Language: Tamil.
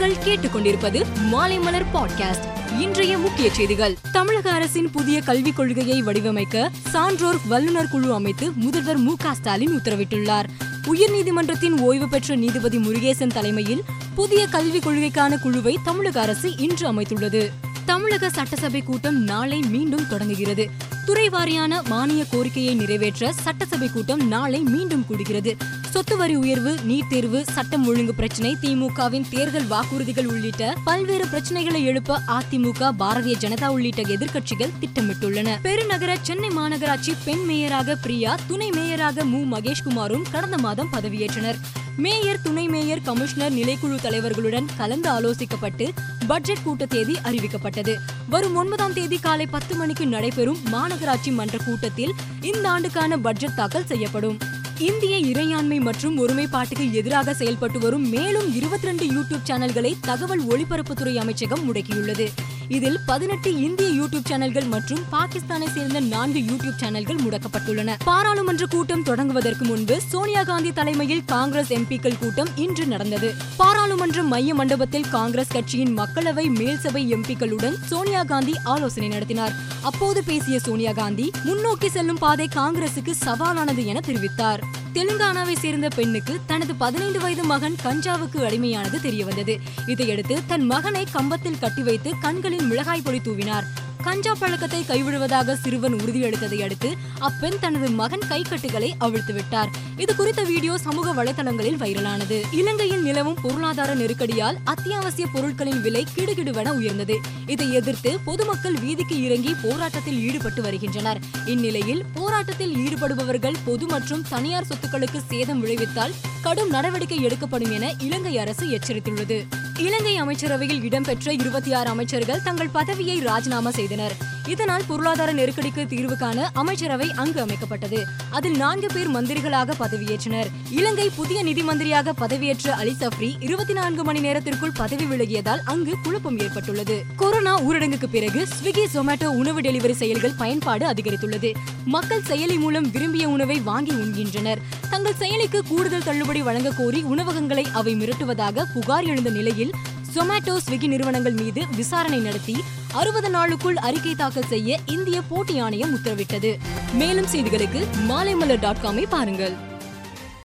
நீங்கள் கேட்டுக்கொண்டிருப்பது மாலைமலர் பாட்காஸ்ட் இன்றைய முக்கிய செய்திகள். தமிழக அரசின் புதிய கல்விக் கொள்கையை வடிவமைக்க சான்றோர் வல்லுநர் குழு அமைத்து முதல்வர் மு ஸ்டாலின் உத்தரவிட்டுள்ளார். உயர்நீதிமன்றத்தின் ஓய்வு பெற்ற நீதிபதி முருகேசன் தலைமையில் புதிய கல்விக் கொள்கைக்கான குழுவை தமிழக அரசு இன்று அமைத்துள்ளது. தமிழக சட்டசபை கூட்டம் நாளை மீண்டும் தொடங்குகிறது. துறை வாரியான மானிய கோரிக்கையை நிறைவேற்ற சட்டசபை கூட்டம் நாளை மீண்டும் கூடுகிறது. சொத்து வரி உயர்வு நீட் தேர்வு சட்டம் ஒழுங்கு பிரச்சினை திமுகவின் தேர்தல் வாக்குறுதிகள் உள்ளிட்ட பல்வேறு பிரச்சனைகளை எழுப்ப அதிமுக பாரதிய ஜனதா உள்ளிட்ட எதிர்க்கட்சிகள் திட்டமிட்டுள்ளன. பெருநகர சென்னை மாநகராட்சி பெண் மேயராக பிரியா துணை மேயராக மு. மகேஷ்குமாரும் கடந்த மாதம் பதவியேற்றனர். மேயர் துணை மேயர் கமிஷனர் நிலைக்குழு தலைவர்களுடன் கலந்து ஆலோசிக்கப்பட்டு பட்ஜெட் கூட்ட தேதி அறிவிக்கப்பட்டது. வரும் ஒன்பதாம் தேதி காலை பத்து மணிக்கு நடைபெறும் மாநில மாநகராட்சி மன்ற கூட்டத்தில் இந்த ஆண்டுக்கான பட்ஜெட் தாக்கல் செய்யப்படும். இந்திய இறையாண்மை மற்றும் ஒருமைப்பாட்டுக்கு எதிராக செயல்பட்டு வரும் மேலும் இருபத்தி ரெண்டு யூடியூப் சேனல்களை தகவல் ஒளிபரப்புத்துறை அமைச்சகம் முடக்கியுள்ளது. இதில் பதினெட்டு இந்திய யூடியூப் சேனல்கள் மற்றும் பாகிஸ்தானை சேர்ந்த நான்கு யூடியூப் சேனல்கள் முடக்கப்பட்டுள்ளன. பாராளுமன்ற கூட்டம் தொடங்குவதற்கு முன்பு சோனியா காந்தி தலைமையில் காங்கிரஸ் எம்பிக்கள் கூட்டம் இன்று நடந்தது. பாராளுமன்ற மைய மண்டபத்தில் காங்கிரஸ் கட்சியின் மக்களவை மேல்சபை எம்பிக்களுடன் சோனியா காந்தி ஆலோசனை நடத்தினார். அப்போது பேசிய சோனியா காந்தி முன்னோக்கி செல்லும் பாதை காங்கிரசுக்கு சவாலானது என தெரிவித்தார். தெலுங்கானாவை சேர்ந்த பெண்ணுக்கு தனது பதினைந்து வயது மகன் கஞ்சாவுக்கு அடிமையானது தெரியவந்தது. இதையடுத்து தன் மகனை கம்பத்தில் கட்டி வைத்து கண்களில் மிளகாய் பொடி தூவினார். கஞ்சா பழக்கத்தை கைவிடுவதாக சிறுவன் உறுதியளித்ததை அடுத்து அப்பெண் தனது மகன் கைக்கட்டுகளை அவிழ்த்து விட்டார். இது குறித்த வீடியோ சமூக வலைதளங்களில் வைரலானது. இலங்கையில் நிலவும் பொருளாதார நெருக்கடியால் அத்தியாவசிய பொருட்களின் விலை கிடுகிடுவென உயர்ந்தது. இதை எதிர்த்து பொதுமக்கள் வீதிக்கு இறங்கி போராட்டத்தில் ஈடுபட்டு வருகின்றனர். இந்நிலையில் போராட்டத்தில் ஈடுபடுபவர்கள் பொது மற்றும் தனியார் சொத்துக்களுக்கு சேதம் விளைவித்தால் கடும் நடவடிக்கை எடுக்கப்படும் என இலங்கை அரசு எச்சரித்துள்ளது. இலங்கை அமைச்சரவையில் இடம்பெற்ற இருபத்தி ஆறு அமைச்சர்கள் தங்கள் பதவியை ராஜினாமா செய்தனர். இதனால் பொருளாதார நெருக்கடிக்கு தீர்வு காண அமைச்சரவை அங்கு அமைக்கப்பட்டது. அதில் நான்கு பேர் மந்திரிகளாக பதவியேற்றனர். இலங்கை புதிய நிதி மந்திரியாக பதவியேற்ற அலி சப்ரி இருபத்தி நான்கு மணி நேரத்திற்குள் பதவி விலகியதால் அங்கு குழப்பம் ஏற்பட்டுள்ளது. கொரோனா ஊரடங்குக்கு பிறகு ஸ்விக்கி ஜொமேட்டோ உணவு டெலிவரி செயல்கள் பயன்பாடு அதிகரித்துள்ளது. மக்கள் செயலி மூலம் விரும்பிய உணவை வாங்கி உண்கின்றனர். தங்கள் செயலிக்கு கூடுதல் தள்ளுபடி வழங்க கோரி உணவகங்களை அவை மிரட்டுவதாக புகார் எழுந்த நிலையில் ஜொமேட்டோ ஸ்விக்கி நிறுவனங்கள் மீது விசாரணை நடத்தி அறுபது நாளுக்குள் அறிக்கை தாக்கல் செய்ய இந்திய போட்டி ஆணையம் உத்தரவிட்டது. மேலும் செய்திகளுக்கு மாலைமலர் டாட் காமை பாருங்கள்.